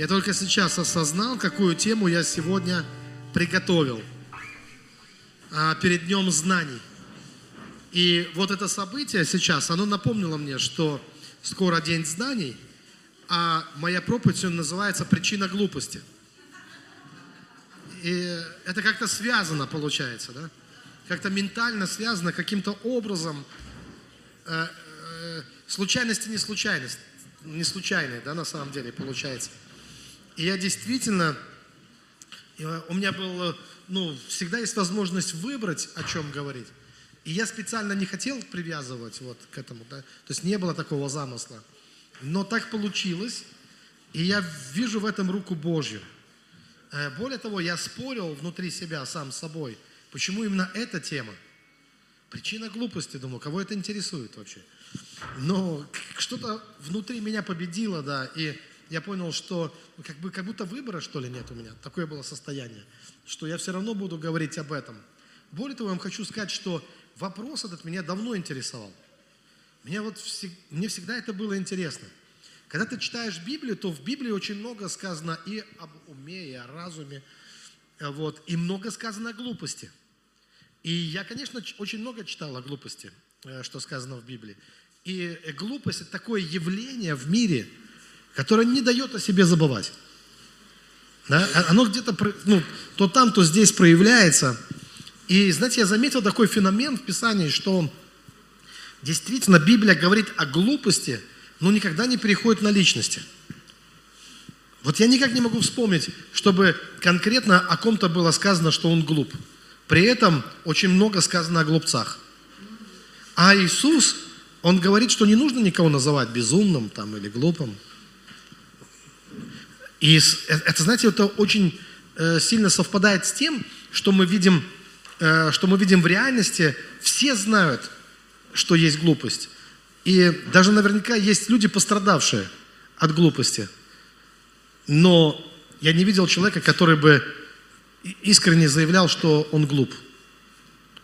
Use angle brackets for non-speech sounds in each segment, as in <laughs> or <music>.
Я только сейчас осознал, какую тему я сегодня приготовил а, перед Днем Знаний. И вот это событие сейчас, оно напомнило мне, что скоро День Знаний, а моя проповедь называется «Причина глупости». И это как-то связано, получается, да? Как-то ментально связано каким-то образом. Э, э, случайности не случайность, не случайные, да, на самом деле, получается. И я действительно, э, у меня был, ну, всегда есть возможность выбрать, о чем говорить. И я специально не хотел привязывать вот к этому, да, то есть не было такого замысла. Но так получилось, и я вижу в этом руку Божью. Э, более того, я спорил внутри себя сам с собой, почему именно эта тема. Причина глупости, думаю, кого это интересует вообще. Но что-то внутри меня победило, да, и я понял, что как, бы, как будто выбора, что ли, нет у меня. Такое было состояние, что я все равно буду говорить об этом. Более того, я вам хочу сказать, что вопрос этот меня давно интересовал. Меня вот, мне всегда это было интересно – когда ты читаешь Библию, то в Библии очень много сказано и об уме, и о разуме, э, вот, и много сказано о глупости. И я, конечно, очень много читал о глупости, э, что сказано в Библии. И э, глупость – это такое явление в мире, которое не дает о себе забывать. Да? А, оно где-то, ну, то там, то здесь проявляется. И, знаете, я заметил такой феномен в Писании, что действительно Библия говорит о глупости – но никогда не переходит на личности. Вот я никак не могу вспомнить, чтобы конкретно о ком-то было сказано, что он глуп. При этом очень много сказано о глупцах. А Иисус, Он говорит, что не нужно никого называть безумным там, или глупым. И э, это, знаете, это очень э, сильно совпадает с тем, что мы видим, э, что мы видим в реальности. Все знают, что есть глупость. И даже наверняка есть люди, пострадавшие от глупости. Но я не видел человека, который бы искренне заявлял, что он глуп.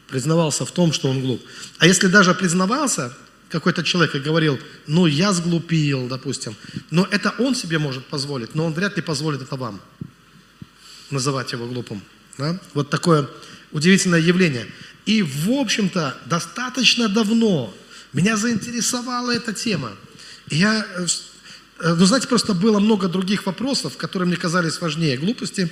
Признавался в том, что он глуп. А если даже признавался какой-то человек и говорил, ну я сглупил, допустим, но это он себе может позволить, но он вряд ли позволит это вам, называть его глупым. Да? Вот такое удивительное явление. И, в общем-то, достаточно давно меня заинтересовала эта тема. Я, э, ну, знаете, просто было много других вопросов, которые мне казались важнее глупости.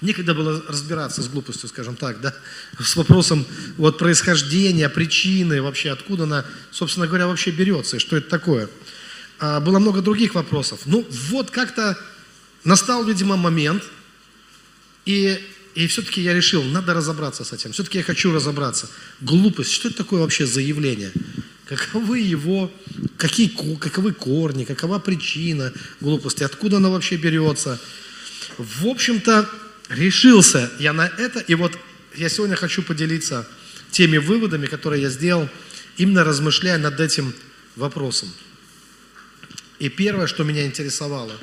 Некогда было разбираться с глупостью, скажем так, да, с вопросом вот происхождения, причины, вообще откуда она, собственно говоря, вообще берется, и что это такое. А, было много других вопросов. Ну, вот как-то настал, видимо, момент, и и все-таки я решил, надо разобраться с этим. Все-таки я хочу разобраться. Глупость, что это такое вообще заявление? Каковы его, какие, каковы корни, какова причина глупости, откуда она вообще берется? В общем-то, решился я на это, и вот я сегодня хочу поделиться теми выводами, которые я сделал, именно размышляя над этим вопросом. И первое, что меня интересовало,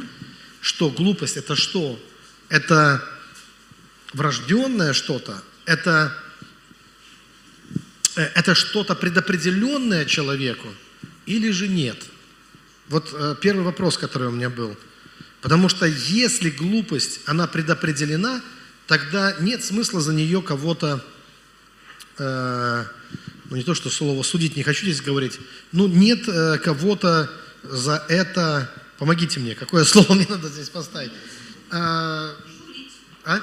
что глупость – это что? Это врожденное что-то, это, э, это что-то предопределенное человеку или же нет? Вот э, первый вопрос, который у меня был. Потому что если глупость, она предопределена, тогда нет смысла за нее кого-то, э, ну не то, что слово судить не хочу здесь говорить, ну нет э, кого-то за это, помогите мне, какое <laughs> слово мне надо здесь поставить? Э, а?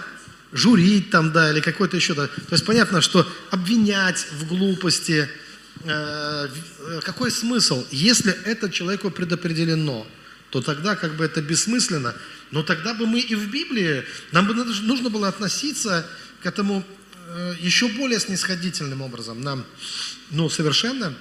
журить там, да, или какой-то еще, да. То есть понятно, что обвинять в глупости, э, э, какой смысл? Если это человеку предопределено, то тогда как бы это бессмысленно. Но тогда бы мы и в Библии, нам бы нужно было относиться к этому э, еще более снисходительным образом. Нам, ну, совершенно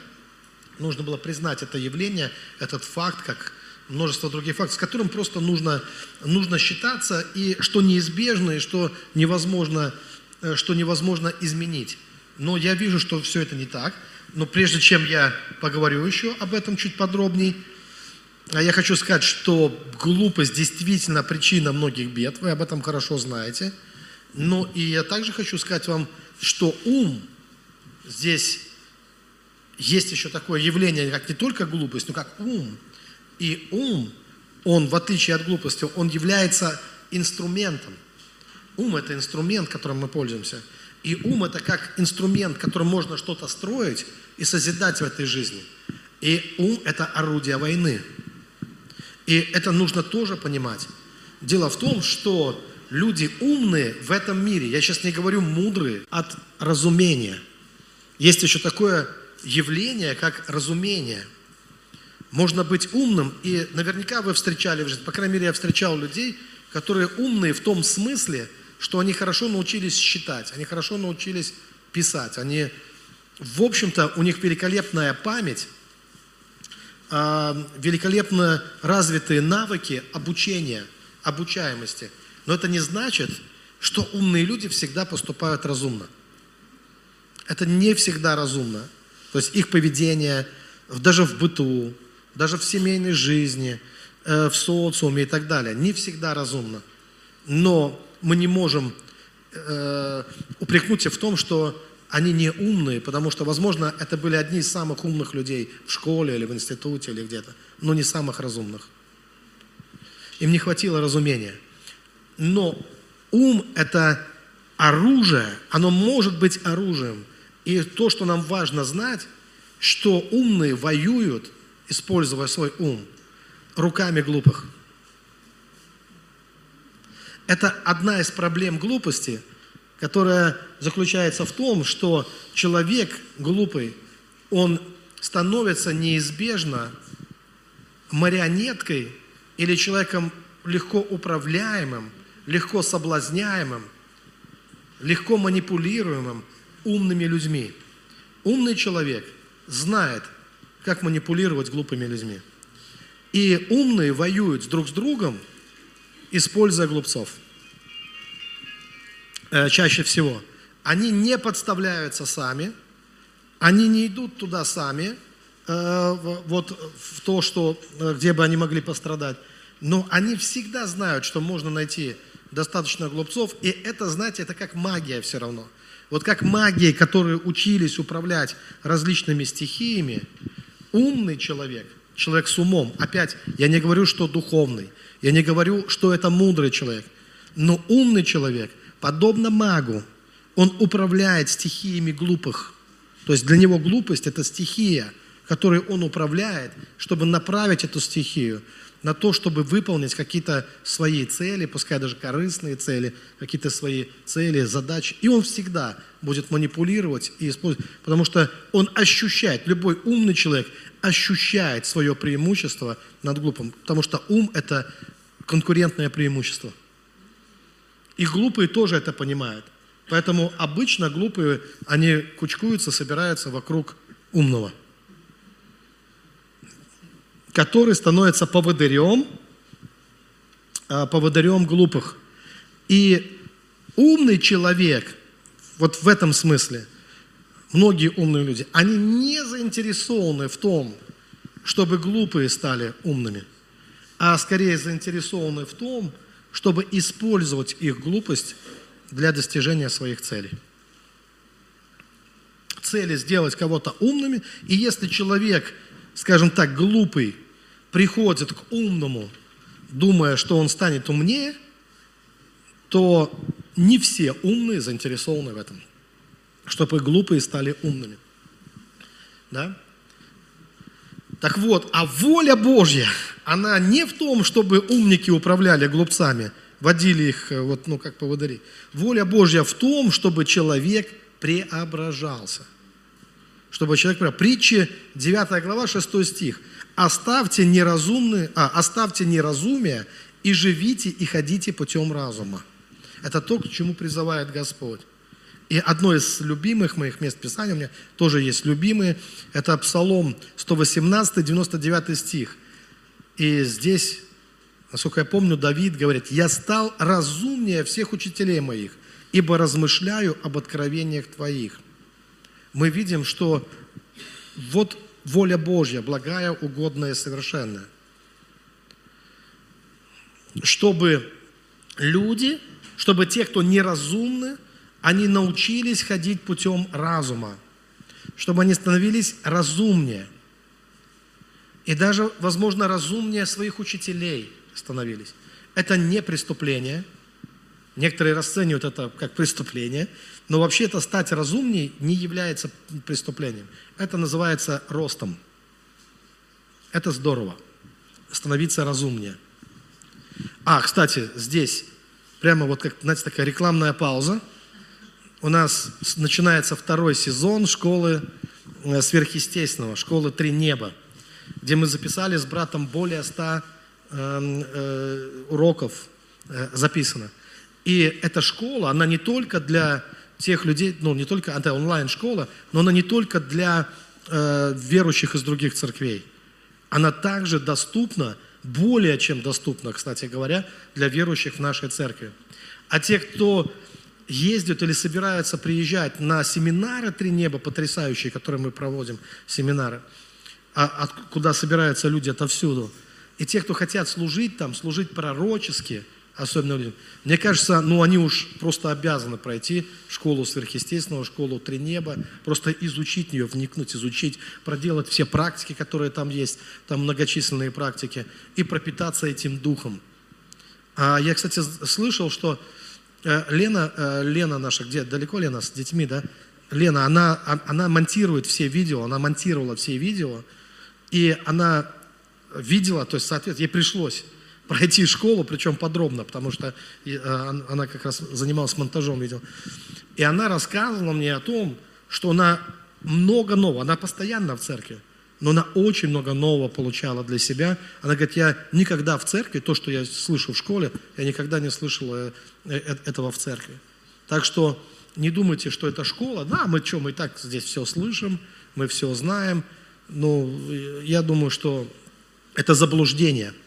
нужно было признать это явление, этот факт, как множество других фактов, с которым просто нужно, нужно считаться, и что неизбежно, и что невозможно, э, что невозможно изменить. Но я вижу, что все это не так. Но прежде чем я поговорю еще об этом чуть подробнее, а я хочу сказать, что глупость действительно причина многих бед, вы об этом хорошо знаете. Но и я также хочу сказать вам, что ум здесь есть еще такое явление, как не только глупость, но как ум – и ум он, в отличие от глупости, он является инструментом. Ум – это инструмент, которым мы пользуемся. И ум – это как инструмент, которым можно что-то строить и созидать в этой жизни. И ум – это орудие войны. И это нужно тоже понимать. Дело в том, что люди умные в этом мире, я сейчас не говорю мудрые, от разумения. Есть еще такое явление, как разумение. Можно быть умным, и наверняка вы встречали в жизни, по крайней мере, я встречал людей, которые умные в том смысле, что они хорошо научились считать, они хорошо научились писать, они, в общем-то, у них великолепная память, великолепно развитые навыки обучения, обучаемости. Но это не значит, что умные люди всегда поступают разумно. Это не всегда разумно. То есть их поведение даже в быту, даже в семейной жизни, э, в социуме и так далее, не всегда разумно. Но мы не можем э, упрекнуть их в том, что они не умные, потому что, возможно, это были одни из самых умных людей в школе или в институте или где-то, но не самых разумных. Им не хватило разумения. Но ум – это оружие, оно может быть оружием. И то, что нам важно знать, что умные воюют, используя свой ум, руками глупых. Это одна из проблем глупости – которая заключается в том, что человек глупый, он становится неизбежно марионеткой или человеком легко управляемым, легко соблазняемым, легко манипулируемым умными людьми. Умный человек знает, как манипулировать глупыми людьми. И умные воюют друг с другом, используя глупцов – Э, чаще всего, они не подставляются сами, они не идут туда сами, э, вот в то, что, э, где бы они могли пострадать, но они всегда знают, что можно найти достаточно глупцов, и это, знаете, это как магия все равно. Вот как магии, которые учились управлять различными стихиями, умный человек, человек с умом, опять, я не говорю, что духовный, я не говорю, что это мудрый человек, но умный человек подобно магу, он управляет стихиями глупых. То есть для него глупость – это стихия, которой он управляет, чтобы направить эту стихию на то, чтобы выполнить какие-то свои цели, пускай даже корыстные цели, какие-то свои цели, задачи. И он всегда будет манипулировать и использовать, потому что он ощущает, любой умный человек ощущает свое преимущество над глупым, потому что ум – это конкурентное преимущество. И глупые тоже это понимают. Поэтому обычно глупые, они кучкуются, собираются вокруг умного, который становится поводырем, а, поводырем глупых. И умный человек, вот в этом смысле, многие умные люди, они не заинтересованы в том, чтобы глупые стали умными, а скорее заинтересованы в том, чтобы использовать их глупость для достижения своих целей. Цели сделать кого-то умными, и если человек, скажем так, глупый, приходит к умному, думая, что он станет умнее, то не все умные заинтересованы в этом, чтобы глупые стали умными. Да? Так вот, а воля Божья, она не в том, чтобы умники управляли глупцами, водили их, э, вот, ну, как поводыри. Воля Божья в том, чтобы человек преображался. Чтобы человек преображался. Притчи, 9 глава, 6 стих. «Оставьте, неразумные, а, «Оставьте неразумие и живите и ходите путем разума». Это то, к чему призывает Господь. И одно из любимых моих мест Писания, у меня тоже есть любимые, это Псалом 118, 99 стих. И здесь, насколько я помню, Давид говорит, «Я стал разумнее всех учителей моих, ибо размышляю об откровениях Твоих». Мы видим, что вот воля Божья, благая, угодная, совершенная. Чтобы люди, чтобы те, кто неразумны, они научились ходить путем разума, чтобы они становились разумнее. И даже, возможно, разумнее своих учителей становились. Это не преступление. Некоторые расценивают это как преступление. Но вообще это стать разумней не является преступлением. Это называется ростом. Это здорово. Становиться разумнее. А, кстати, здесь прямо вот как, знаете, такая рекламная пауза. У нас начинается второй сезон школы э, сверхъестественного, школы «Три неба», где мы записали с братом более ста э, э, уроков э, записано. И эта школа, она не только для тех людей, ну не только, это онлайн-школа, но она не только для э, верующих из других церквей. Она также доступна, более чем доступна, кстати говоря, для верующих в нашей церкви. А те, кто ездят или собираются приезжать на семинары «Три неба» потрясающие, которые мы проводим, семинары, а, от, куда собираются люди отовсюду, и те, кто хотят служить там, служить пророчески – особенно людям. Мне кажется, ну они уж просто обязаны пройти школу сверхъестественного, школу три неба, просто изучить ее, вникнуть, изучить, проделать все практики, которые там есть, там многочисленные практики, и пропитаться этим духом. А я, кстати, слышал, что Лена, э, Лена наша, где, далеко Лена с детьми, да? Лена, она, а, она монтирует все видео, она монтировала все видео, и она видела, то есть, соответственно, ей пришлось <laughs> пройти школу, причем подробно, потому что э, она как раз занималась монтажом видео. И она рассказывала мне о том, что она много нового, она постоянно в церкви, но она очень много нового получала для себя. Она говорит, я никогда в церкви, то, что я слышу в школе, я никогда не слышала э, этого в церкви. Так что не думайте, что это школа. Да, мы что, мы и так здесь все слышим, мы все знаем. Но я думаю, что это заблуждение –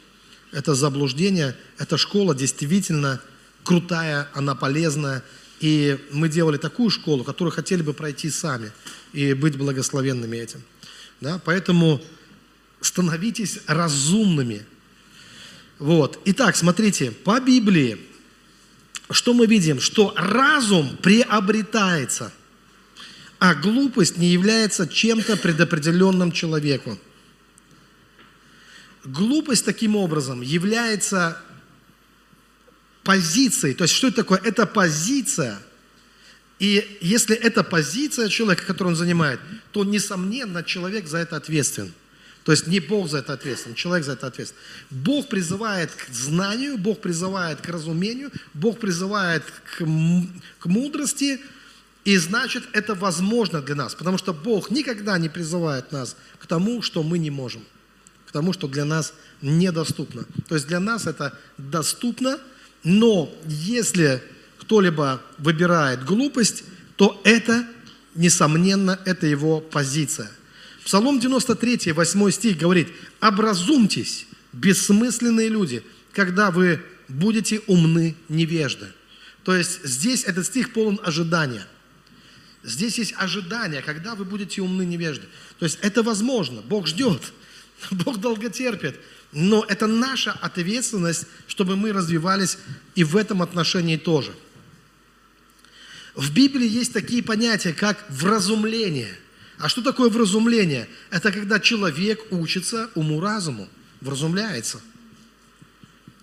это заблуждение, эта школа действительно крутая, она полезная. И мы делали такую школу, которую хотели бы пройти сами и быть благословенными этим. Да? Поэтому становитесь разумными. Вот. Итак, смотрите, по Библии, что мы видим? Что разум приобретается, а глупость не является чем-то предопределенным человеку. Глупость таким образом является позицией. То есть что это такое? Это позиция. И если это позиция человека, которую он занимает, то, несомненно, человек за это ответственен. То есть не Бог за это ответственен, человек за это ответственен. Бог призывает к знанию, Бог призывает к разумению, Бог призывает к, к мудрости, и значит, это возможно для нас, потому что Бог никогда не призывает нас к тому, что мы не можем тому, что для нас недоступно. То есть для нас это доступно, но если кто-либо выбирает глупость, то это, несомненно, это его позиция. Псалом 93, 8 стих говорит, «Образумьтесь, бессмысленные люди, когда вы будете умны невежды». То есть здесь этот стих полон ожидания. Здесь есть ожидание, когда вы будете умны невежды. То есть это возможно, Бог ждет. <laughs> Бог долго терпит. Но это наша ответственность, чтобы мы развивались и в этом отношении тоже. В Библии есть такие понятия, как вразумление. А что такое вразумление? Это когда человек учится уму-разуму, вразумляется.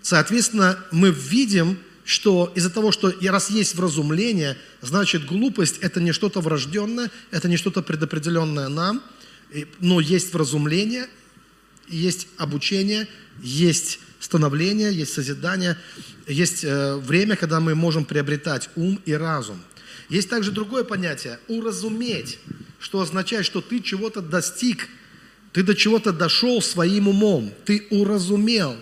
Соответственно, мы видим, что из-за того, что раз есть вразумление, значит глупость – это не что-то врожденное, это не что-то предопределенное нам, но есть вразумление, есть обучение, есть становление, есть созидание, есть э, время, когда мы можем приобретать ум и разум. Есть также другое понятие – уразуметь, что означает, что ты чего-то достиг, ты до чего-то дошел своим умом, ты уразумел.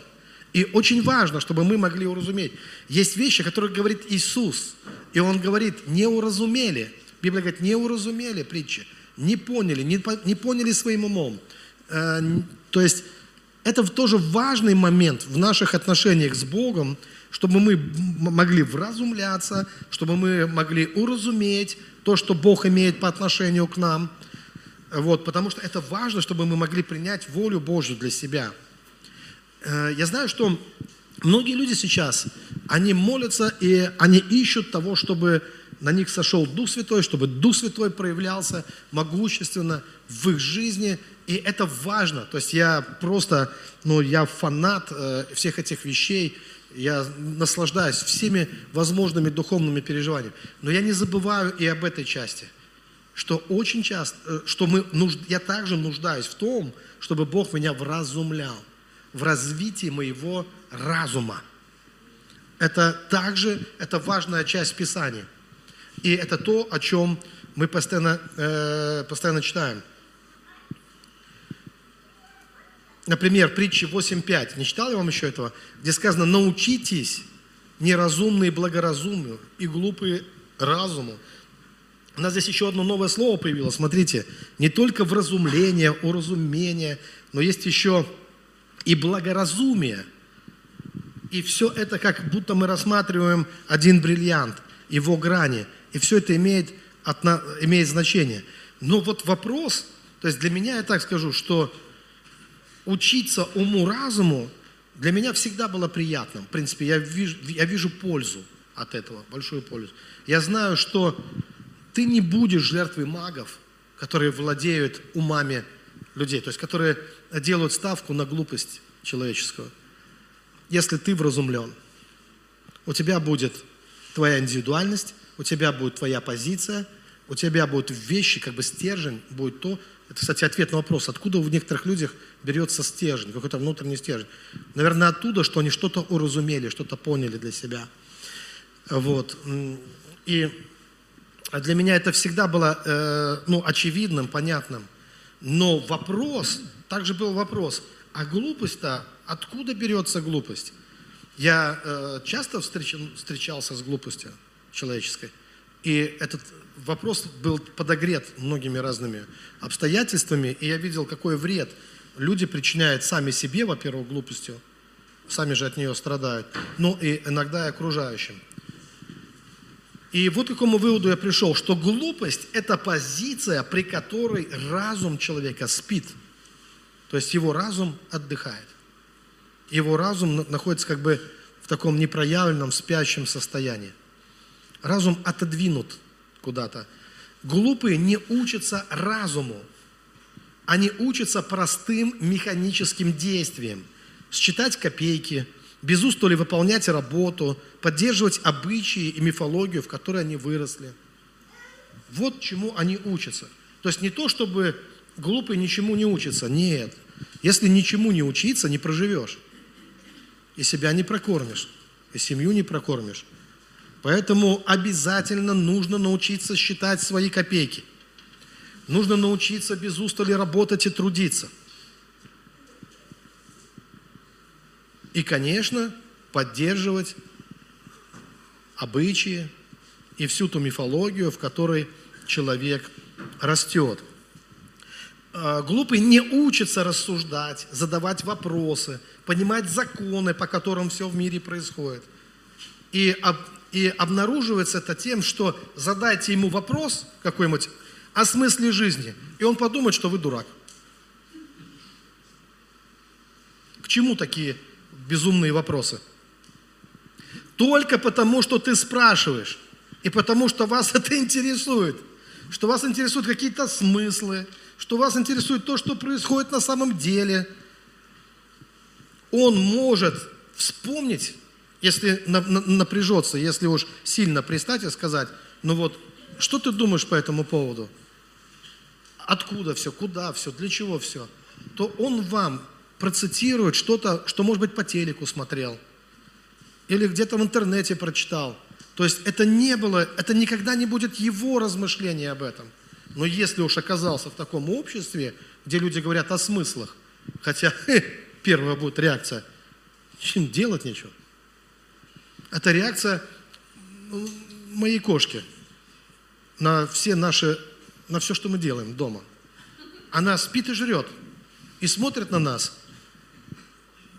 И очень важно, чтобы мы могли уразуметь. Есть вещи, которые говорит Иисус, и Он говорит, не уразумели. Библия говорит, не уразумели притчи, не поняли, не, не поняли своим умом. Э, то есть это тоже важный момент в наших отношениях с Богом, чтобы мы могли вразумляться, чтобы мы могли уразуметь то, что Бог имеет по отношению к нам. Вот, потому что это важно, чтобы мы могли принять волю Божью для себя. Э, я знаю, что многие люди сейчас, они молятся и они ищут того, чтобы на них сошел Дух Святой, чтобы Дух Святой проявлялся могущественно в их жизни, И это важно. То есть я просто, ну, я фанат э, всех этих вещей. Я наслаждаюсь всеми возможными духовными переживаниями. Но я не забываю и об этой части. Что очень часто, э, что мы, нужд, я также нуждаюсь в том, чтобы Бог меня вразумлял. В развитии моего разума. Это также, это важная часть Писания. И это то, о чем мы постоянно, э, постоянно читаем. Например, притчи 8.5. Не читал я вам еще этого? Где сказано, научитесь неразумные благоразумию и глупые разуму. У нас здесь еще одно новое слово появилось. Смотрите, не только вразумление, уразумение, но есть еще и благоразумие. И все это как будто мы рассматриваем один бриллиант, его грани. И все это имеет, имеет значение. Но вот вопрос, то есть для меня, я так скажу, что учиться уму-разуму для меня всегда было приятным. В принципе, я вижу, я вижу пользу от этого, большую пользу. Я знаю, что ты не будешь жертвой магов, которые владеют умами людей, то есть которые делают ставку на глупость человеческую. Если ты вразумлен, у тебя будет твоя индивидуальность, у тебя будет твоя позиция, у тебя будут вещи, как бы стержень, будет то, это, кстати, ответ на вопрос, откуда в некоторых людях берется стержень, какой-то внутренний стержень. Наверное, оттуда, что они что-то уразумели, что-то поняли для себя. Вот. И для меня это всегда было э, ну, очевидным, понятным. Но вопрос, также был вопрос, а глупость-то, откуда берется глупость? Я э, часто встреч, встречался с глупостью человеческой. И этот вопрос был подогрет многими разными обстоятельствами, и я видел, какой вред люди причиняют сами себе, во-первых, глупостью, сами же от нее страдают, но и иногда и окружающим. И вот к какому выводу я пришел, что глупость – это позиция, при которой разум человека спит. То есть его разум отдыхает. Его разум находится как бы в таком непроявленном, спящем состоянии. Разум отодвинут куда-то. Глупые не учатся разуму. Они учатся простым механическим действиям. Считать копейки, без устоли выполнять работу, поддерживать обычаи и мифологию, в которой они выросли. Вот чему они учатся. То есть не то, чтобы глупый ничему не учится. Нет. Если ничему не учиться, не проживешь. И себя не прокормишь. И семью не прокормишь. Поэтому обязательно нужно научиться считать свои копейки. Нужно научиться без устали работать и трудиться. И, конечно, поддерживать обычаи и всю ту мифологию, в которой человек растет. А, глупый не учится рассуждать, задавать вопросы, понимать законы, по которым все в мире происходит. И и обнаруживается это тем, что задайте ему вопрос какой-нибудь о смысле жизни, и он подумает, что вы дурак. К чему такие безумные вопросы? Только потому, что ты спрашиваешь, и потому, что вас <laughs> это интересует, что вас интересуют какие-то смыслы, что вас интересует то, что происходит на самом деле. Он может вспомнить если напряжется, если уж сильно пристать и сказать, ну вот, что ты думаешь по этому поводу? Откуда все, куда все, для чего все? То он вам процитирует что-то, что, может быть, по телеку смотрел. Или где-то в интернете прочитал. То есть это не было, это никогда не будет его размышления об этом. Но если уж оказался в таком обществе, где люди говорят о смыслах, хотя <laughs> первая будет реакция, чем делать нечего. Это реакция ну, моей кошки на все наши, на все, что мы делаем дома. Она спит и жрет. И смотрит на нас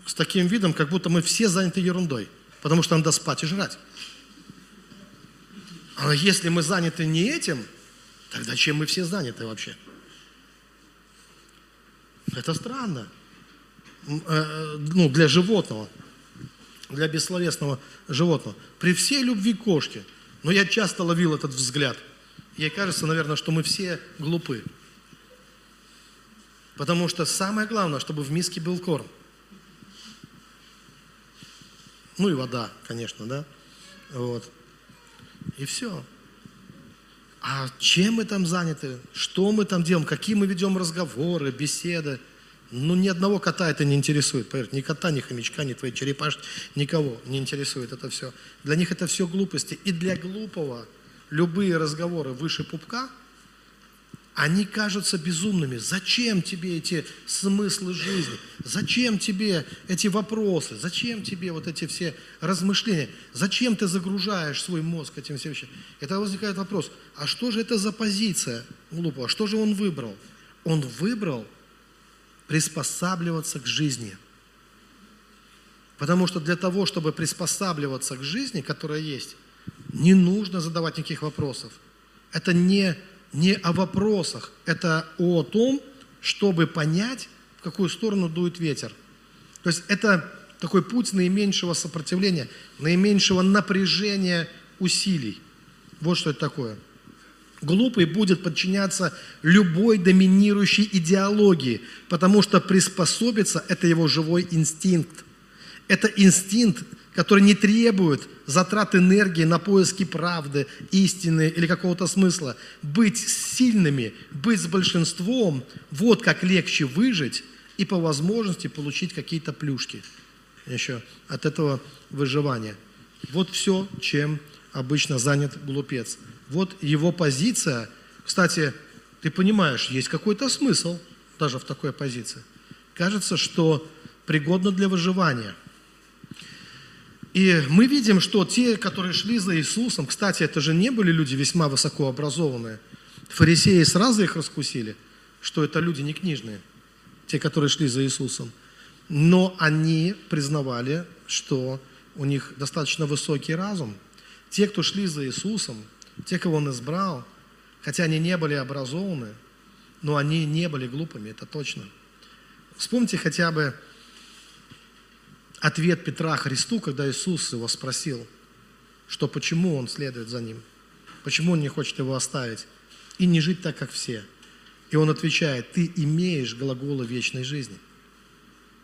с таким видом, как будто мы все заняты ерундой. Потому что надо спать и жрать. А если мы заняты не этим, тогда чем мы все заняты вообще? Это странно. Э, ну, для животного для бессловесного животного. При всей любви к кошке, но я часто ловил этот взгляд. Ей кажется, наверное, что мы все глупы. Потому что самое главное, чтобы в миске был корм. Ну и вода, конечно, да? Вот. И все. А чем мы там заняты? Что мы там делаем? Какие мы ведем разговоры, беседы? Ну, ни одного кота это не интересует, поверьте. Ни кота, ни хомячка, ни твоей черепашки, никого не интересует это все. Для них это все глупости. И для глупого любые разговоры выше пупка – они кажутся безумными. Зачем тебе эти смыслы жизни? Зачем тебе эти вопросы? Зачем тебе вот эти все размышления? Зачем ты загружаешь свой мозг этим всем вещам? Это возникает вопрос, а что же это за позиция глупого? Что же он выбрал? Он выбрал приспосабливаться к жизни. Потому что для того, чтобы приспосабливаться к жизни, которая есть, не нужно задавать никаких вопросов. Это не не о вопросах, это о том, чтобы понять, в какую сторону дует ветер. То есть это такой путь наименьшего сопротивления, наименьшего напряжения усилий. Вот что это такое. Глупый будет подчиняться любой доминирующей идеологии, потому что приспособиться – это его живой инстинкт. Это инстинкт, который не требует затрат энергии на поиски правды, истины или какого-то смысла. Быть сильными, быть с большинством, вот как легче выжить и по возможности получить какие-то плюшки еще от этого выживания. Вот все, чем обычно занят глупец. Вот его позиция. Кстати, ты понимаешь, есть какой-то смысл даже в такой позиции. Кажется, что пригодно для выживания – и мы видим, что те, которые шли за Иисусом, кстати, это же не были люди весьма высокообразованные. Фарисеи сразу их раскусили, что это люди не книжные, те, которые шли за Иисусом. Но они признавали, что у них достаточно высокий разум. Те, кто шли за Иисусом, те, кого Он избрал, хотя они не были образованы, но они не были глупыми, это точно. Вспомните хотя бы ответ Петра Христу, когда Иисус его спросил, что почему он следует за ним, почему он не хочет его оставить и не жить так, как все. И он отвечает, ты имеешь глаголы вечной жизни.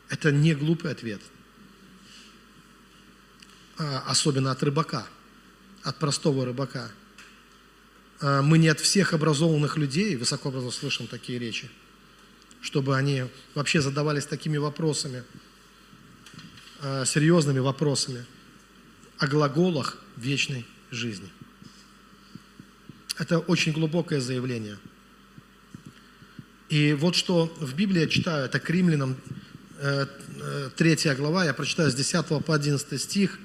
Это не глупый ответ, а особенно от рыбака, от простого рыбака. А мы не от всех образованных людей, высокообразованных, слышим такие речи, чтобы они вообще задавались такими вопросами – э, серьезными вопросами о глаголах вечной жизни. Это очень глубокое заявление. И вот что в Библии я читаю, это к римлянам 3 э, э, глава, я прочитаю с 10 по 11 стих.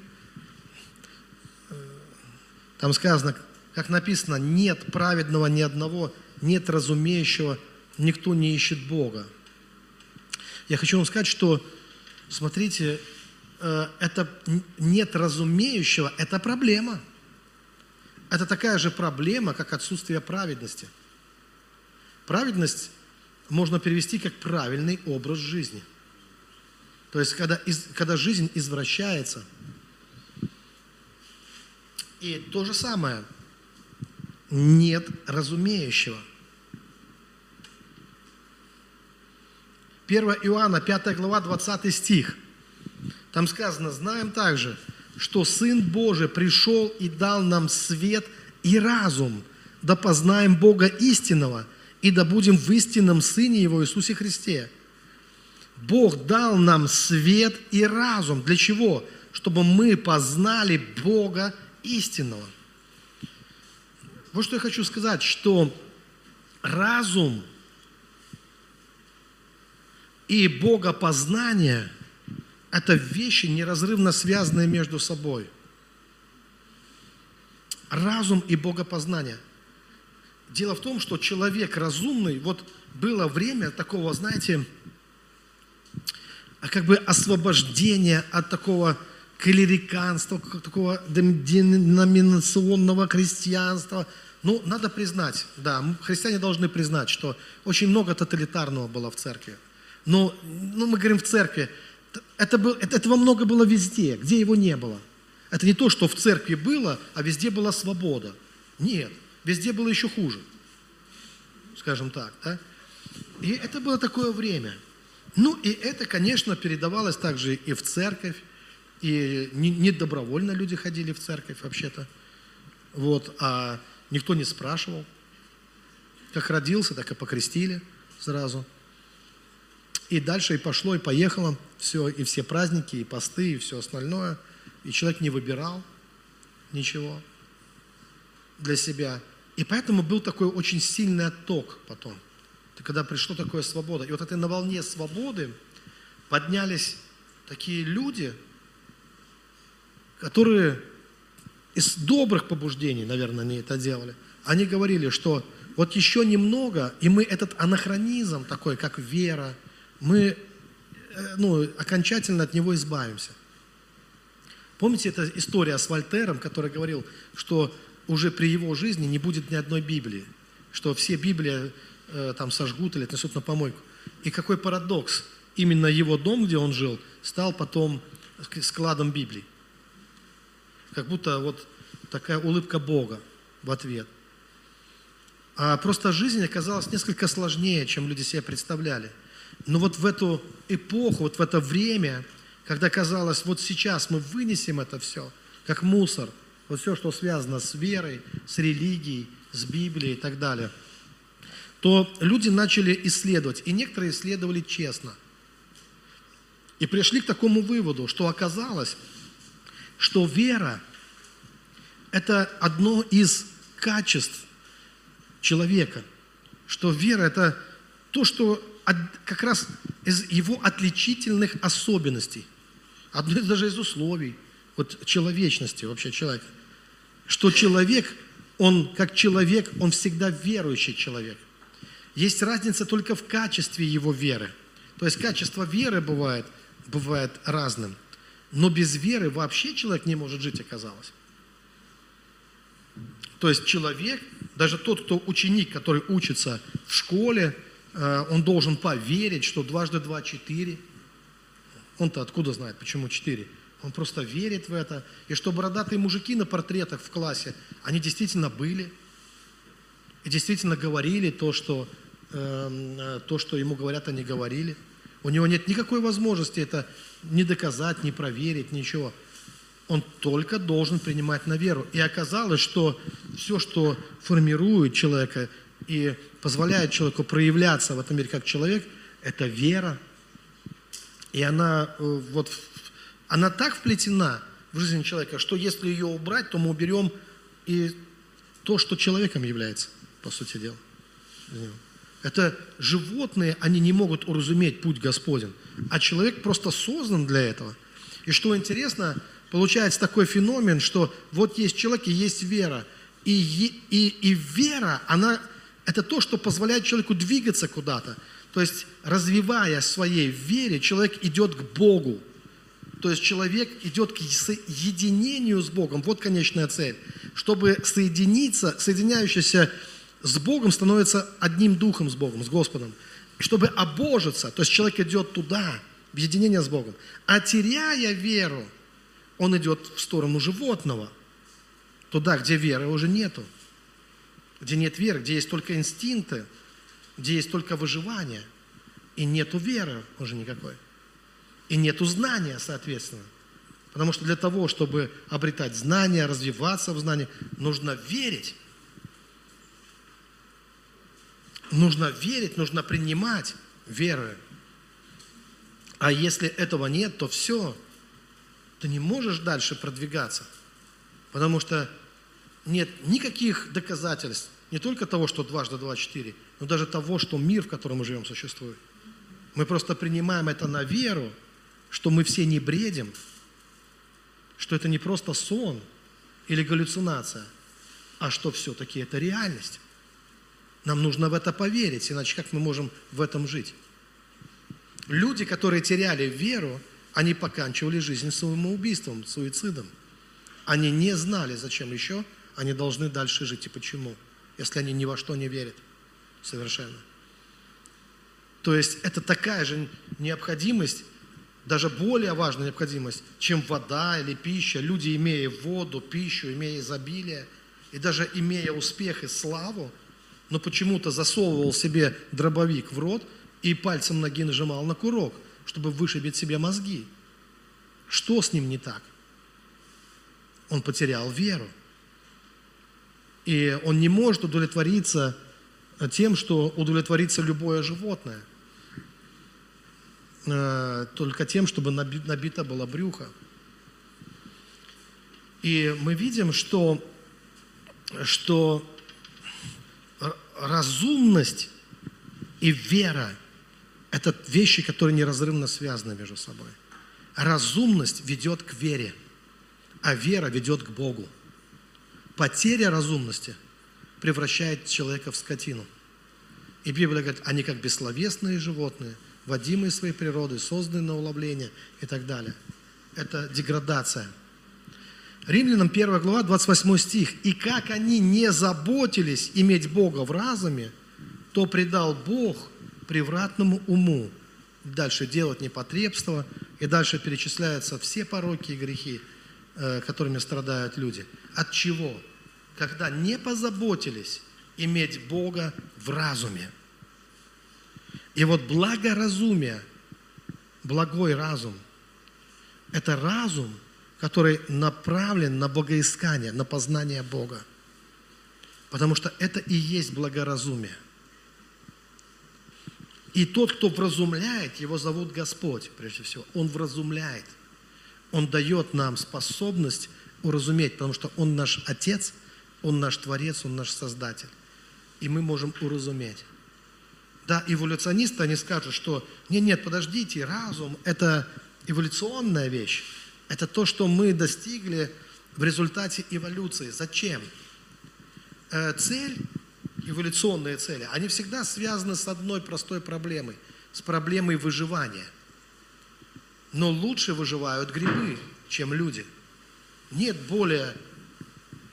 Там сказано, как написано, нет праведного ни одного, нет разумеющего, никто не ищет Бога. Я хочу вам сказать, что, смотрите, Э, это нет разумеющего, это проблема. Это такая же проблема, как отсутствие праведности. Праведность можно перевести как правильный образ жизни. То есть, когда, из, когда жизнь извращается. И то же самое, нет разумеющего. 1 Иоанна, 5 глава, 20 стих – там сказано, знаем также, что Сын Божий пришел и дал нам свет и разум, да познаем Бога истинного, и да будем в истинном Сыне Его Иисусе Христе. Бог дал нам свет и разум. Для чего? Чтобы мы познали Бога истинного. Вот что я хочу сказать, что разум и богопознание – это вещи, неразрывно связанные между собой. Разум и богопознание. Дело в том, что человек разумный, вот было время такого, знаете, как бы освобождения от такого клериканства, такого деноминационного христианства. Ну, надо признать, да, христиане должны признать, что очень много тоталитарного было в церкви. Но, ну, мы говорим в церкви, это был, это, этого много было везде, где его не было. Это не то, что в церкви было, а везде была свобода. Нет, везде было еще хуже, скажем так. Да? И это было такое время. Ну и это, конечно, передавалось также и в церковь, и не, добровольно люди ходили в церковь вообще-то. Вот, а никто не спрашивал. Как родился, так и покрестили сразу. И дальше и пошло, и поехало все, и все праздники, и посты, и все остальное. И человек не выбирал ничего для себя. И поэтому был такой очень сильный отток потом. Когда пришло такое свобода. И вот этой на волне свободы поднялись такие люди, которые из добрых побуждений, наверное, они это делали. Они говорили, что вот еще немного, и мы этот анахронизм такой, как вера, мы э, ну, окончательно от него избавимся. Помните, эта история с Вольтером, который говорил, что уже при его жизни не будет ни одной Библии, что все Библии э, там сожгут или отнесут на помойку. И какой парадокс, именно его дом, где он жил, стал потом складом Библии. Как будто вот такая улыбка Бога в ответ. А просто жизнь оказалась несколько сложнее, чем люди себе представляли. Но вот в эту эпоху, вот в это время, когда казалось, вот сейчас мы вынесем это все, как мусор, вот все, что связано с верой, с религией, с Библией и так далее, то люди начали исследовать, и некоторые исследовали честно. И пришли к такому выводу, что оказалось, что вера – это одно из качеств человека, что вера – это то, что как раз из его отличительных особенностей, одно из даже из условий вот, человечности вообще человека, что человек, он как человек, он всегда верующий человек. Есть разница только в качестве его веры. То есть качество веры бывает, бывает разным. Но без веры вообще человек не может жить, оказалось. То есть человек, даже тот, кто ученик, который учится в школе, э, он должен поверить, что дважды два – четыре. Он-то откуда знает, почему четыре? Он просто верит в это. И что бородатые мужики на портретах в классе, они действительно были. И действительно говорили то, что, эм, э, то, что ему говорят, они говорили. У него нет никакой возможности это не доказать, не проверить, ничего. Он только должен принимать на веру. И оказалось, что все, что формирует человека и позволяет человеку проявляться в этом мире как человек, это вера. И она, э, вот, она так вплетена в жизнь человека, что если ее убрать, то мы уберем и то, что человеком является, по сути дела. Это животные, они не могут уразуметь путь Господен. А человек просто создан для этого. И что интересно, получается такой феномен, что вот есть человек и есть вера. И, и, и вера, она, это то, что позволяет человеку двигаться куда-то. То есть, развивая своей вере, человек идет к Богу. То есть человек идет к соединению с Богом. Вот конечная цель. Чтобы соединиться, соединяющийся с Богом становится одним духом с Богом, с Господом. Чтобы обожиться, то есть человек идет туда, в единение с Богом. А теряя веру, он идет в сторону животного, туда, где веры уже нету, где нет веры, где есть только инстинкты, где есть только выживание, и нету веры уже никакой. И нету знания, соответственно. Потому что для того, чтобы обретать знания, развиваться в знании, нужно верить нужно верить, нужно принимать веры. А если этого нет, то все, ты не можешь дальше продвигаться, потому что нет никаких доказательств, не только того, что дважды два – четыре, но даже того, что мир, в котором мы живем, существует. Мы просто принимаем это на веру, что мы все не бредим, что это не просто сон или галлюцинация, а что все-таки это реальность. Нам нужно в это поверить, иначе как мы можем в этом жить? Люди, которые теряли веру, они поканчивали жизнь самоубийством, суицидом. Они не знали, зачем еще они должны дальше жить и почему, если они ни во что не верят совершенно. То есть это такая же необходимость, даже более важная необходимость, чем вода или пища. Люди, имея воду, пищу, имея изобилие, и даже имея успех и славу, но почему-то засовывал себе дробовик в рот и пальцем ноги нажимал на курок, чтобы вышибить себе мозги. Что с ним не так? Он потерял веру. И он не может удовлетвориться тем, что удовлетворится любое животное. Э, только тем, чтобы набито было брюхо. И мы видим, что, что разумность и вера – это вещи, которые неразрывно связаны между собой. Разумность ведет к вере, а вера ведет к Богу. Потеря разумности превращает человека в скотину. И Библия говорит, они как бессловесные животные, водимые своей природой, созданные на уловление и так далее. Это деградация. Римлянам 1 глава, 28 стих. «И как они не заботились иметь Бога в разуме, то предал Бог превратному уму». Дальше делать непотребство, и дальше перечисляются все пороки и грехи, э, которыми страдают люди. От чего? Когда не позаботились иметь Бога в разуме. И вот благоразумие, благой разум, это разум, который направлен на богоискание, на познание Бога. Потому что это и есть благоразумие. И тот, кто вразумляет, его зовут Господь, прежде всего. Он вразумляет. Он дает нам способность уразуметь, потому что Он наш Отец, Он наш Творец, Он наш Создатель. И мы можем уразуметь. Да, эволюционисты, они скажут, что нет, нет, подождите, разум – это эволюционная вещь. Это то, что мы достигли в результате эволюции. Зачем? Э, цель эволюционные цели, они всегда связаны с одной простой проблемой, с проблемой выживания. Но лучше выживают грибы, чем люди. Нет более,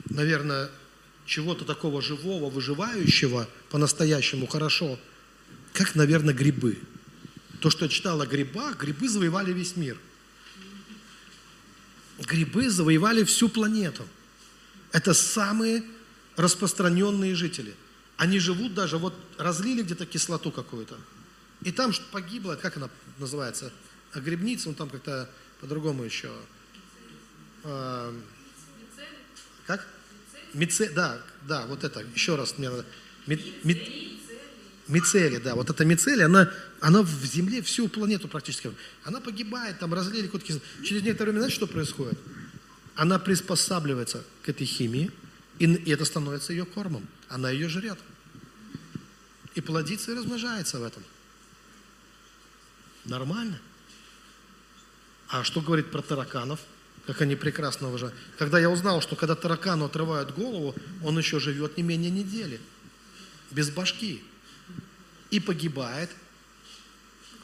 наверное, чего-то такого живого, выживающего по-настоящему хорошо, как, наверное, грибы. То, что я читал о грибах, грибы завоевали весь мир. Грибы завоевали всю планету. Это самые распространенные жители – они живут даже, вот разлили где-то кислоту какую-то, и там погибла, как она называется, грибница, ну там как-то по-другому еще. А, как? Мице, да, да, вот это, еще раз мне надо. Ми, ми, мицели, да, вот эта мицели, она, она в Земле всю планету практически, она погибает, там разлили какую-то Через некоторое время, знаете, что происходит? Она приспосабливается к этой химии, и это становится ее кормом. Она ее жрет. И плодится и размножается в этом. Нормально. А что говорит про тараканов? Как они прекрасно уже. Когда я узнал, что когда таракану отрывают голову, он еще живет не менее недели. Без башки. И погибает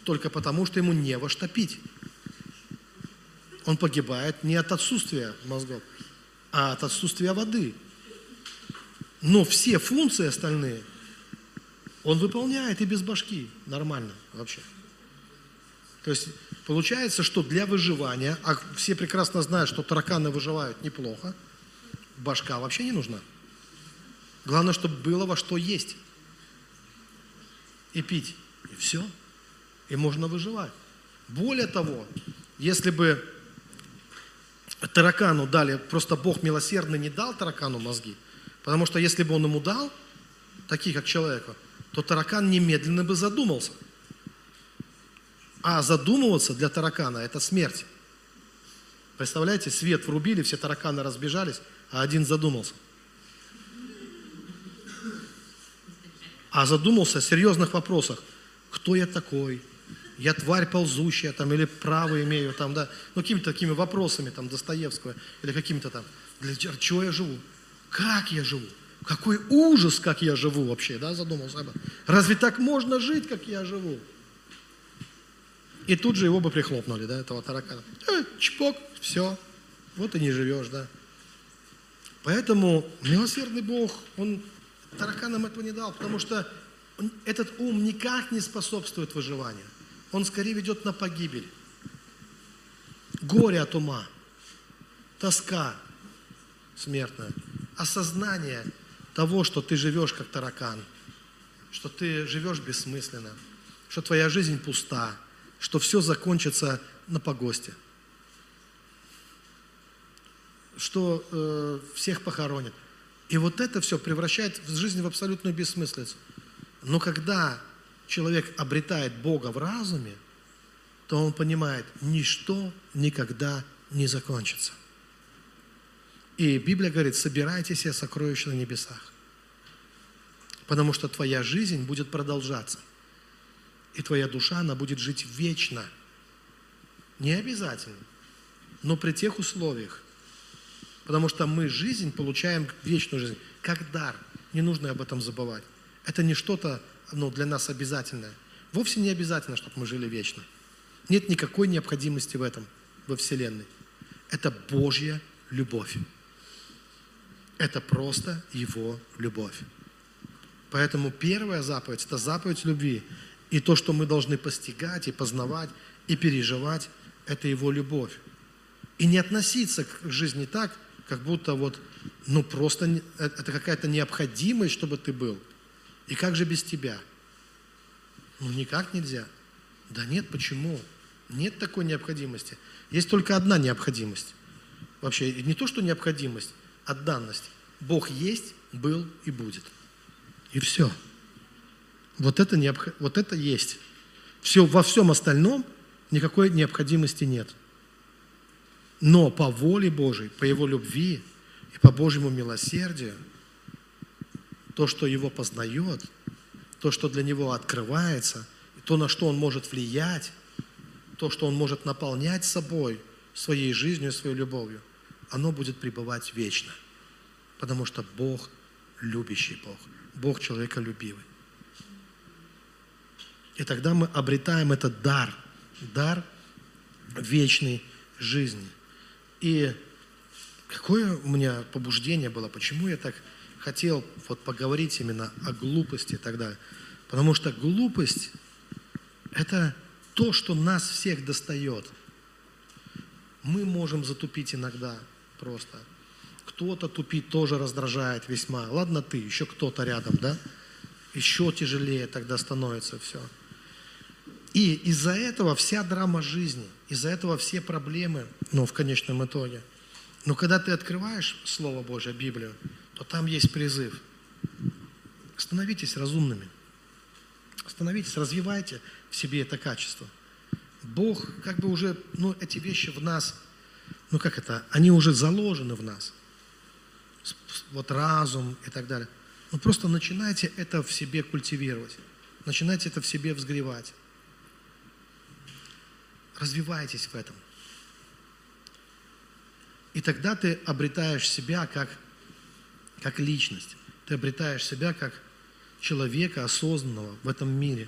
только потому, что ему не во что пить. Он погибает не от отсутствия мозгов, а от отсутствия воды. Но все функции остальные он выполняет и без башки. Нормально вообще. То есть получается, что для выживания, а все прекрасно знают, что тараканы выживают неплохо, башка вообще не нужна. Главное, чтобы было во что есть и пить. И все. И можно выживать. Более того, если бы таракану дали, просто Бог милосердно не дал таракану мозги, Потому что если бы он ему дал, такие как человеку, то таракан немедленно бы задумался. А задумываться для таракана – это смерть. Представляете, свет врубили, все тараканы разбежались, а один задумался. А задумался о серьезных вопросах. Кто я такой? Я тварь ползущая, там, или право имею, там, да, ну, какими-то такими вопросами, там, Достоевского, или какими-то там, для чего я живу? Как я живу? Какой ужас, как я живу вообще, да, задумался об этом. Разве так можно жить, как я живу? И тут же его бы прихлопнули, да, этого таракана. Э, чпок, все, вот и не живешь, да. Поэтому милосердный Бог, Он тараканам этого не дал, потому что этот ум никак не способствует выживанию. Он скорее ведет на погибель. Горе от ума, тоска смертная осознание того, что ты живешь как таракан, что ты живешь бессмысленно, что твоя жизнь пуста, что все закончится на погосте, что э, всех похоронят. И вот это все превращает в жизнь в абсолютную бессмыслицу. Но когда человек обретает Бога в разуме, то он понимает, ничто никогда не закончится. И Библия говорит, собирайте себе сокровища на небесах. Потому что твоя жизнь будет продолжаться. И твоя душа, она будет жить вечно. Не обязательно, но при тех условиях. Потому что мы жизнь получаем, вечную жизнь, как дар. Не нужно об этом забывать. Это не что-то ну, для нас обязательное. Вовсе не обязательно, чтобы мы жили вечно. Нет никакой необходимости в этом, во Вселенной. Это Божья любовь. Это просто Его любовь. Поэтому первая заповедь – это заповедь любви. И то, что мы должны постигать и познавать и переживать, это Его любовь. И не относиться к жизни так, как будто вот, ну просто э, это какая-то необходимость, чтобы ты был. И как же без тебя? Ну никак нельзя. Да нет, почему? Нет такой необходимости. Есть только одна необходимость. Вообще, не то, что необходимость, а данность. Бог есть, был и будет. И все. Вот это, необх... вот это есть. Все, во всем остальном никакой необходимости нет. Но по воле Божьей, по Его любви и по Божьему милосердию, то, что Его познает, то, что для Него открывается, то, на что Он может влиять, то, что Он может наполнять собой, своей жизнью своей любовью, оно будет пребывать вечно. Потому что Бог любящий Бог, Бог человеколюбивый. И тогда мы обретаем этот дар, дар вечной жизни. И какое у меня побуждение было, почему я так хотел вот поговорить именно о глупости далее. Потому что глупость – это то, что нас всех достает. Мы можем затупить иногда просто. Кто-то тупить тоже раздражает весьма. Ладно ты, еще кто-то рядом, да? Еще тяжелее тогда становится все. И из-за этого вся драма жизни, из-за этого все проблемы, ну, в конечном итоге. Но когда ты открываешь Слово Божье, Библию, то там есть призыв. Становитесь разумными. Становитесь, развивайте в себе это качество. Бог как бы уже, ну, эти вещи в нас, ну, как это, они уже заложены в нас. Вот разум и так далее. Ну, просто начинайте это в себе культивировать. Начинайте это в себе взгревать. Развивайтесь в этом. И тогда ты обретаешь себя как, как личность. Ты обретаешь себя как человека осознанного в этом мире,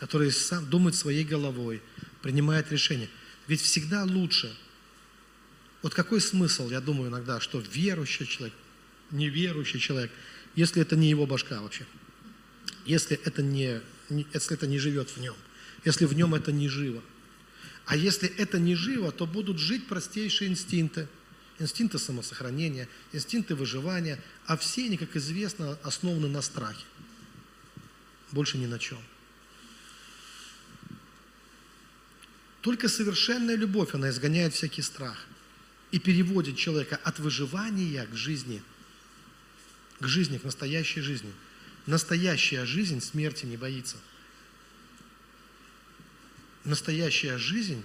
который сам думает своей головой, принимает решения. Ведь всегда лучше. Вот какой смысл, я думаю иногда, что верующий человек, неверующий человек, если это не его башка вообще, если это не, если это не живет в нем, если в нем это не живо. А если это не живо, то будут жить простейшие инстинкты, инстинкты самосохранения, инстинкты выживания, а все они, как известно, основаны на страхе. Больше ни на чем. Только совершенная любовь, она изгоняет всякий страх и переводит человека от выживания к жизни, к жизни, к настоящей жизни. Настоящая жизнь смерти не боится – настоящая жизнь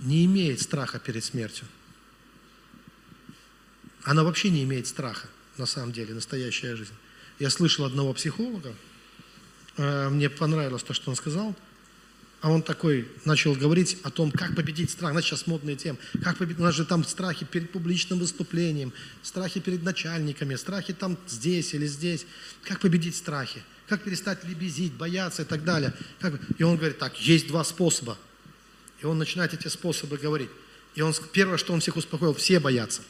не имеет страха перед смертью. Она вообще не имеет страха, на самом деле, настоящая жизнь. Я слышал одного психолога, э, мне понравилось то, что он сказал, а он такой начал говорить о том, как победить страх. Знаете, сейчас модные темы. Как победить? У нас же там страхи перед публичным выступлением, страхи перед начальниками, страхи там здесь или здесь. Как победить страхи? как перестать лебезить, бояться и так далее. Как... И он говорит, так, есть два способа. И он начинает эти способы говорить. И он, первое, что он всех успокоил, все боятся.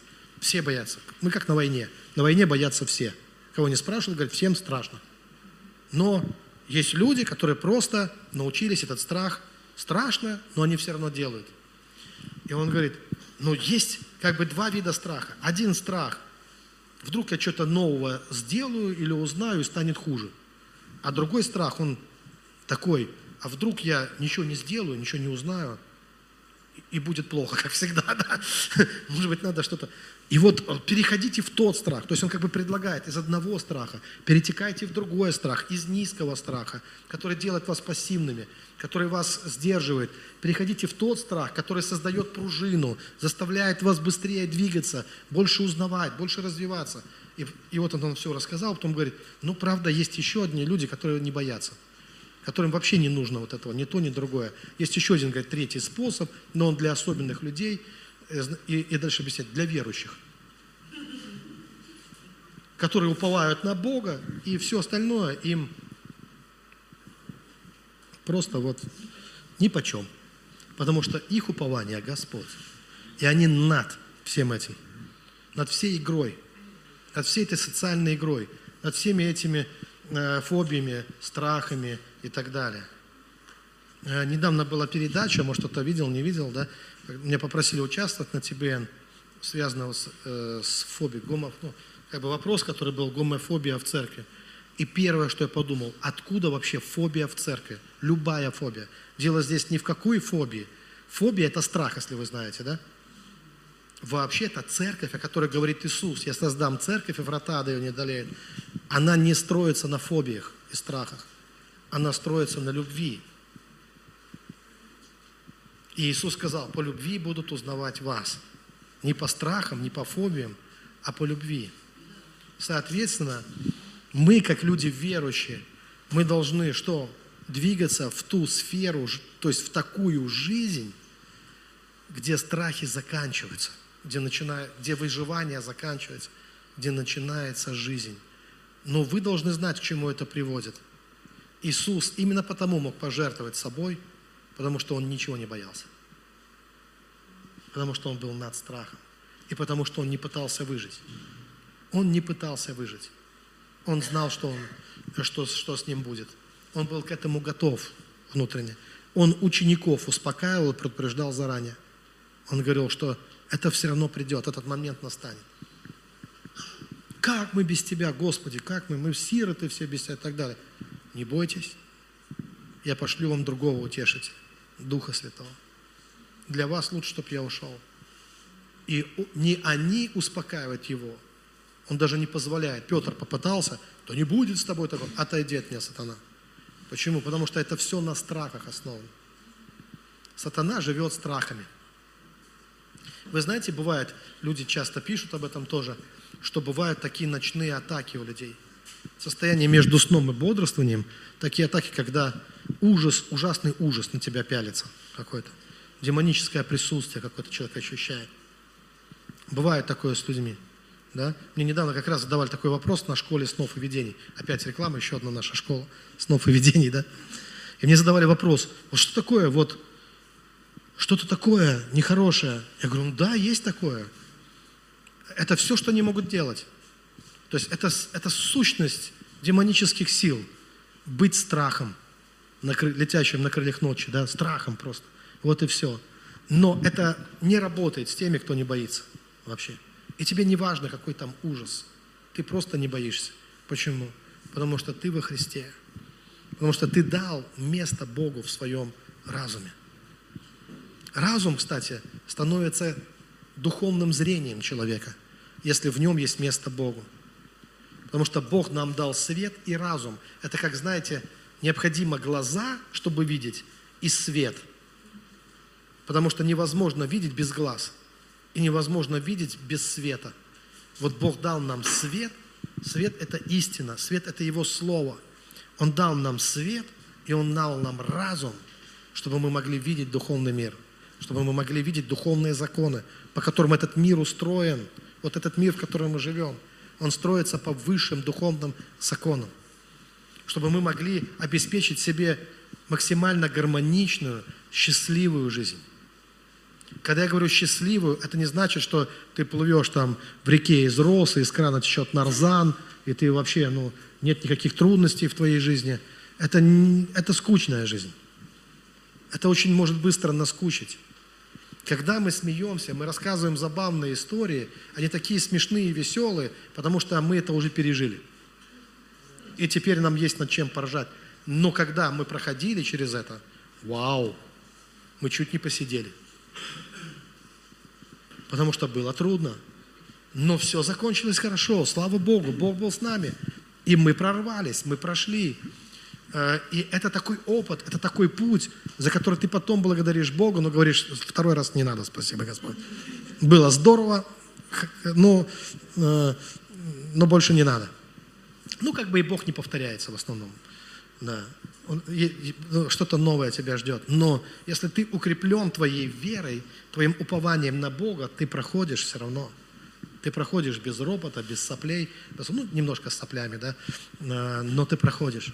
Все боятся. Мы как на войне. На войне боятся все. Кого не спрашивают, говорят, всем страшно. Но есть люди, которые просто научились этот страх. Страшно, но они все равно делают. И он говорит, ну есть как бы два вида страха. Один страх. Вдруг я что-то нового сделаю или узнаю и станет хуже – А другой страх, он такой, а вдруг я ничего не сделаю, ничего не узнаю, и будет плохо, как всегда, да? Может быть, надо что-то... И вот э, переходите в тот страх, то есть он как бы предлагает из одного страха, перетекайте в другой страх, из низкого страха, который делает вас пассивными, который вас сдерживает. Переходите в тот страх, который создает пружину, заставляет вас быстрее двигаться, больше узнавать, больше развиваться. И, и вот он, он все рассказал, потом говорит, ну правда, есть еще одни люди, которые не боятся которым вообще не нужно вот этого, ни то, ни другое. Есть еще один, говорит, третий способ, но он для особенных людей, э, и, и дальше объяснять, для верующих которые уповают на Бога, и все остальное им просто вот ни почем. Потому что их упование Господь. И они над всем этим, над всей игрой, над всей этой социальной игрой, над всеми этими э, фобиями, страхами и так далее. Э, недавно была передача, может кто-то видел, не видел, да? Меня попросили участвовать на ТБН, связанного с, э, с фобией, гомоф, ну, как бы вопрос, который был гомофобия в церкви. И первое, что я подумал, откуда вообще фобия в церкви? Любая фобия. Дело здесь не в какой фобии. Фобия – это страх, если вы знаете, да? Вообще это церковь, о которой говорит Иисус. Я создам церковь, и врата ее не одолеют. Она не строится на фобиях и страхах. Она строится на любви. И Иисус сказал, по любви будут узнавать вас. Не по страхам, не по фобиям, а по любви. Соответственно, мы, как люди верующие, мы должны что? Двигаться в ту сферу, то есть в такую жизнь, где страхи заканчиваются, где, начинает, где выживание заканчивается, где начинается жизнь. Но вы должны знать, к чему это приводит. Иисус именно потому мог пожертвовать собой, потому что Он ничего не боялся. Потому что Он был над страхом. И потому что Он не пытался выжить. Он не пытался выжить. Он знал, что, он, что, что с ним будет. Он был к этому готов внутренне. Он учеников успокаивал и предупреждал заранее. Он говорил, что это все равно придет, этот момент настанет. Как мы без Тебя, Господи, как мы, мы сироты все без Тебя и так далее. Не бойтесь, я пошлю вам другого утешить, Духа Святого. Для вас лучше, чтобы я ушел. И не они успокаивают его, он даже не позволяет. Петр попытался, то не будет с тобой такого. Отойди от меня, сатана. Почему? Потому что это все на страхах основано. Сатана живет страхами. Вы знаете, бывает, люди часто пишут об этом тоже, что бывают такие ночные атаки у людей. Состояние между сном и бодрствованием, такие атаки, когда ужас, ужасный ужас на тебя пялится какой-то. Демоническое присутствие какой-то человек ощущает. Бывает такое с людьми. Да? Мне недавно как раз задавали такой вопрос на школе снов и видений. Опять реклама, еще одна наша школа снов и видений. Да? И мне задавали вопрос, вот что такое, вот что-то такое нехорошее. Я говорю, ну да, есть такое. Это все, что они могут делать. То есть это, это сущность демонических сил. Быть страхом, на, летящим на крыльях ночи, да, страхом просто. Вот и все. Но это не работает с теми, кто не боится вообще. И тебе не важно, какой там ужас. Ты просто не боишься. Почему? Потому что ты во Христе. Потому что ты дал место Богу в своем разуме. Разум, кстати, становится духовным зрением человека, если в нем есть место Богу. Потому что Бог нам дал свет и разум. Это как, знаете, необходимо глаза, чтобы видеть, и свет. Потому что невозможно видеть без глаз – и невозможно видеть без света. Вот Бог дал нам свет. Свет – это истина, свет – это Его Слово. Он дал нам свет, и Он дал нам разум, чтобы мы могли видеть духовный мир, чтобы мы могли видеть духовные законы, по которым этот мир устроен. Вот этот мир, в котором мы живем, он строится по высшим духовным законам, чтобы мы могли обеспечить себе максимально гармоничную, счастливую жизнь. Когда я говорю счастливую, это не значит, что ты плывешь там в реке из росы, из крана течет нарзан, и ты вообще, ну, нет никаких трудностей в твоей жизни. Это, это скучная жизнь. Это очень может быстро наскучить. Когда мы смеемся, мы рассказываем забавные истории, они такие смешные и веселые, потому что мы это уже пережили. И теперь нам есть над чем поражать. Но когда мы проходили через это, вау, мы чуть не посидели. Потому что было трудно. Но все закончилось хорошо, слава Богу, Бог был с нами. И мы прорвались, мы прошли. Э, и это такой опыт, это такой путь, за который ты потом благодаришь Бога, но говоришь, второй раз не надо, спасибо, Господь. Было здорово, но, э, но больше не надо. Ну, как бы и Бог не повторяется в основном. Да. Ну, что-то новое тебя ждет. Но если ты укреплен твоей верой, твоим упованием на Бога, ты проходишь все равно. Ты проходишь без ропота, без соплей, ну, немножко с соплями, да, э, но ты проходишь.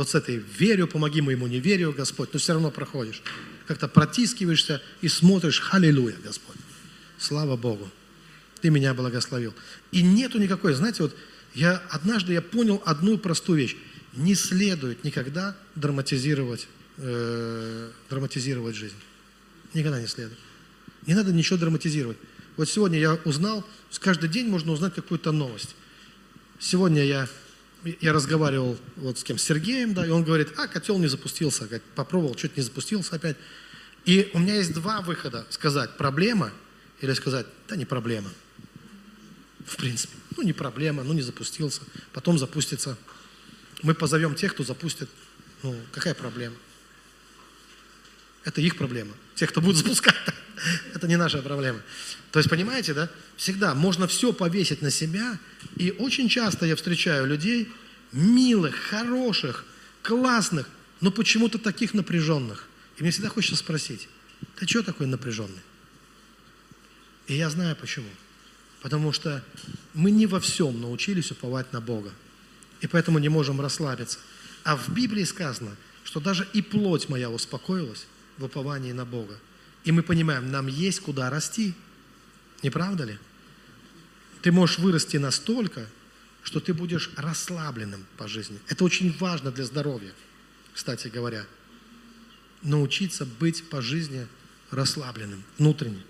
Вот с этой верю, помоги моему неверию, Господь, но все равно проходишь. Как-то протискиваешься и смотришь, халилуя, Господь. Слава Богу. Ты меня благословил. И нету никакой, знаете, вот я однажды я понял одну простую вещь. Не следует никогда драматизировать, э, драматизировать жизнь. Никогда не следует. Не надо ничего драматизировать. Вот сегодня я узнал, каждый день можно узнать какую-то новость. Сегодня я, я разговаривал вот с кем, с Сергеем, да, и он говорит, а, котел не запустился, попробовал, чуть не запустился опять. И у меня есть два выхода, сказать проблема или сказать, да не проблема. В принципе, ну не проблема, ну не запустился, потом запустится. Мы позовем тех, кто запустит. Ну, какая проблема? Это их проблема. Тех, кто будет запускать, <laughs> это не наша проблема. То есть, понимаете, да? Всегда можно все повесить на себя. И очень часто я встречаю людей, милых, хороших, классных, но почему-то таких напряженных. И мне всегда хочется спросить, ты что такой напряженный? И я знаю почему. Потому что мы не во всем научились уповать на Бога. И поэтому не можем расслабиться. А в Библии сказано, что даже и плоть моя успокоилась в уповании на Бога. И мы понимаем, нам есть куда расти. Не правда ли? Ты можешь вырасти настолько, что ты будешь расслабленным по жизни. Это очень важно для здоровья, кстати говоря. Научиться быть по жизни расслабленным, внутренне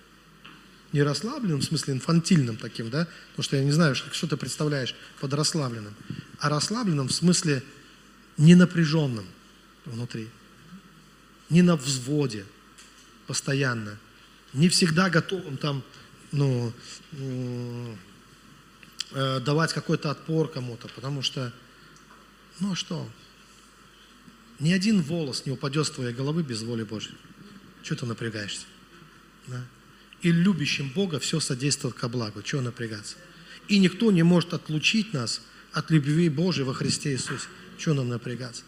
не расслабленным, в смысле инфантильным таким, да, потому что я не знаю, что ты представляешь под расслабленным, а расслабленным в смысле не напряженным внутри, не на взводе постоянно, не всегда готовым там, ну, э, давать какой-то отпор кому-то, потому что, ну а что, ни один волос не упадет с твоей головы без воли Божьей. Чего ты напрягаешься? Да? и любящим Бога все содействует ко благу. Чего напрягаться? И никто не может отлучить нас от любви Божией во Христе Иисусе. Чего нам напрягаться?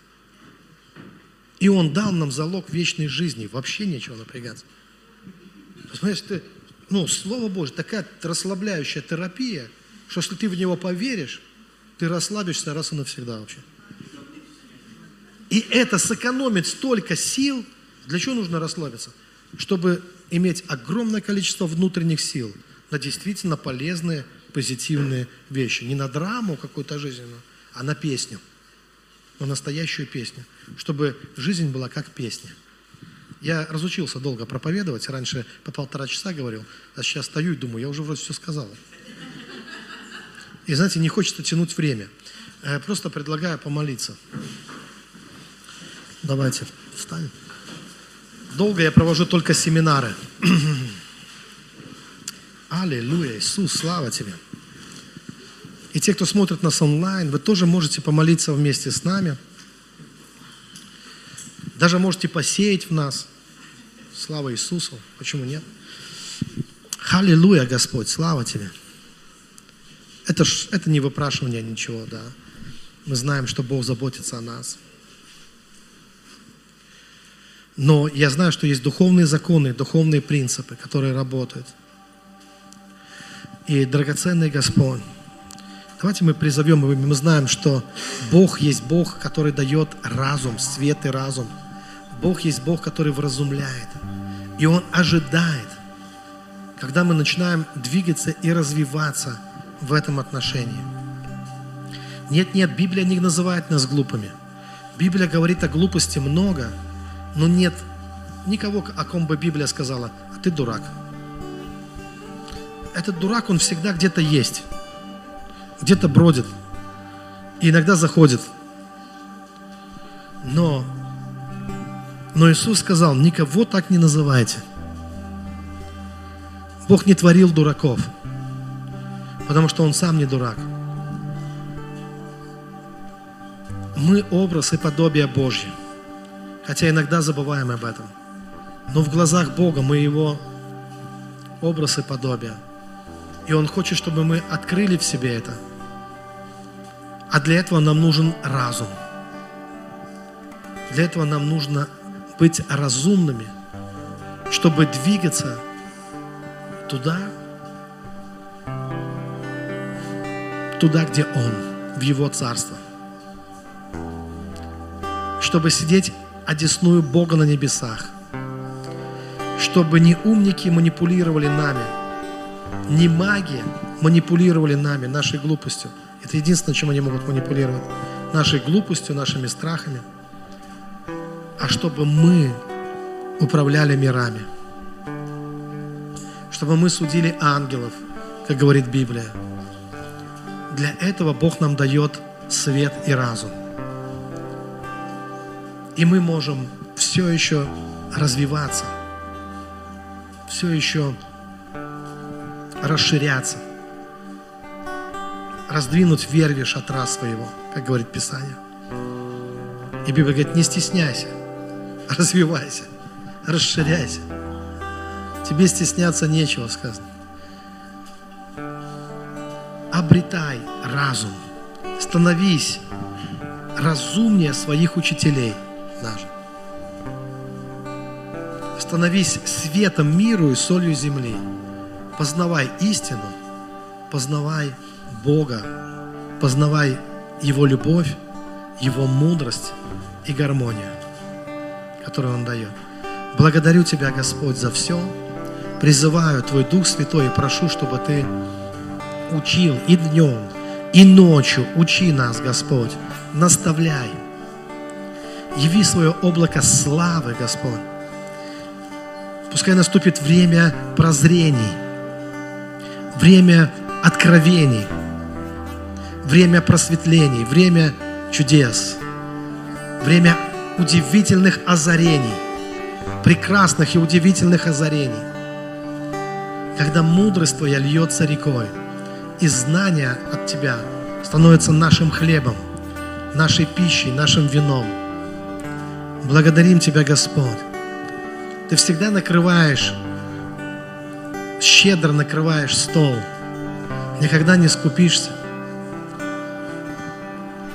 И Он дал нам залог вечной жизни. Вообще нечего напрягаться. Понимаешь, ты, ну, Слово Божье, такая расслабляющая терапия, что если ты в него поверишь, ты расслабишься раз и навсегда вообще. И это сэкономит столько сил. Для чего нужно расслабиться? Чтобы иметь огромное количество внутренних сил на действительно полезные, позитивные вещи. Не на драму какую-то жизненную, а на песню. На настоящую песню. Чтобы жизнь была как песня. Я разучился долго проповедовать. Раньше по полтора часа говорил, а сейчас стою и думаю, я уже вроде все сказал. И знаете, не хочется тянуть время. Я просто предлагаю помолиться. Давайте встанем. Долго я провожу только семинары. <clears throat> Аллилуйя, Иисус, слава Тебе. И те, кто смотрит нас онлайн, вы тоже можете помолиться вместе с нами. Даже можете посеять в нас. Слава Иисусу. Почему нет? Аллилуйя, Господь, слава Тебе. Это, ж, это не выпрашивание ничего, да. Мы знаем, что Бог заботится о нас. Но я знаю, что есть духовные законы, духовные принципы, которые работают. И, драгоценный Господь, давайте мы призовем мы знаем, что Бог есть Бог, который дает разум, свет и разум. Бог есть Бог, который вразумляет. И Он ожидает, когда мы начинаем двигаться и развиваться в этом отношении. Нет, нет, Библия не называет нас глупыми. Библия говорит о глупости много – но нет никого, о ком бы Библия сказала, а ты дурак. Этот дурак, он всегда где-то есть, где-то бродит. И иногда заходит. Но, но Иисус сказал, никого так не называйте. Бог не творил дураков, потому что Он сам не дурак. Мы образ и подобие Божье, хотя иногда забываем об этом. Но в глазах Бога мы Его образ и подобие. И Он хочет, чтобы мы открыли в себе это. А для этого нам нужен разум. Для этого нам нужно быть разумными, чтобы двигаться туда, туда, где Он, в Его Царство. Чтобы сидеть одесную Бога на небесах. Чтобы не умники манипулировали нами, не маги манипулировали нами, нашей глупостью. Это единственное, чем они могут манипулировать. Нашей глупостью, нашими страхами. А чтобы мы управляли мирами. Чтобы мы судили ангелов, как говорит Библия. Для этого Бог нам дает свет и разум. И мы можем все еще развиваться, все еще расширяться, раздвинуть верви шатра своего, как говорит Писание. И Библия говорит, не стесняйся, развивайся, расширяйся. Тебе стесняться нечего, сказано. Обретай разум, становись разумнее своих учителей даже. Становись светом миру и солью земли. Познавай истину, познавай Бога, познавай Его любовь, Его мудрость и гармонию, которую Он дает. Благодарю Тебя, Господь, за все. Призываю Твой Дух Святой и прошу, чтобы Ты учил и днем, и ночью. Учи нас, Господь, наставляй. Яви свое облако славы, Господь. Пускай наступит время прозрений, время откровений, время просветлений, время чудес, время удивительных озарений, прекрасных и удивительных озарений, когда мудрость Твоя льется рекой, и знания от Тебя становятся нашим хлебом, нашей пищей, нашим вином. Благодарим Тебя, Господь. Ты всегда накрываешь щедро накрываешь стол, никогда не скупишься.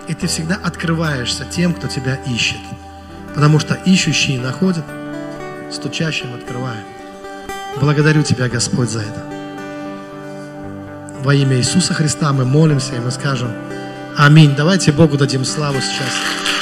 И ты всегда открываешься тем, кто тебя ищет. Потому что ищущие находят, стучащим открывают. Благодарю Тебя, Господь, за это. Во имя Иисуса Христа мы молимся и мы скажем Аминь. Давайте Богу дадим славу сейчас.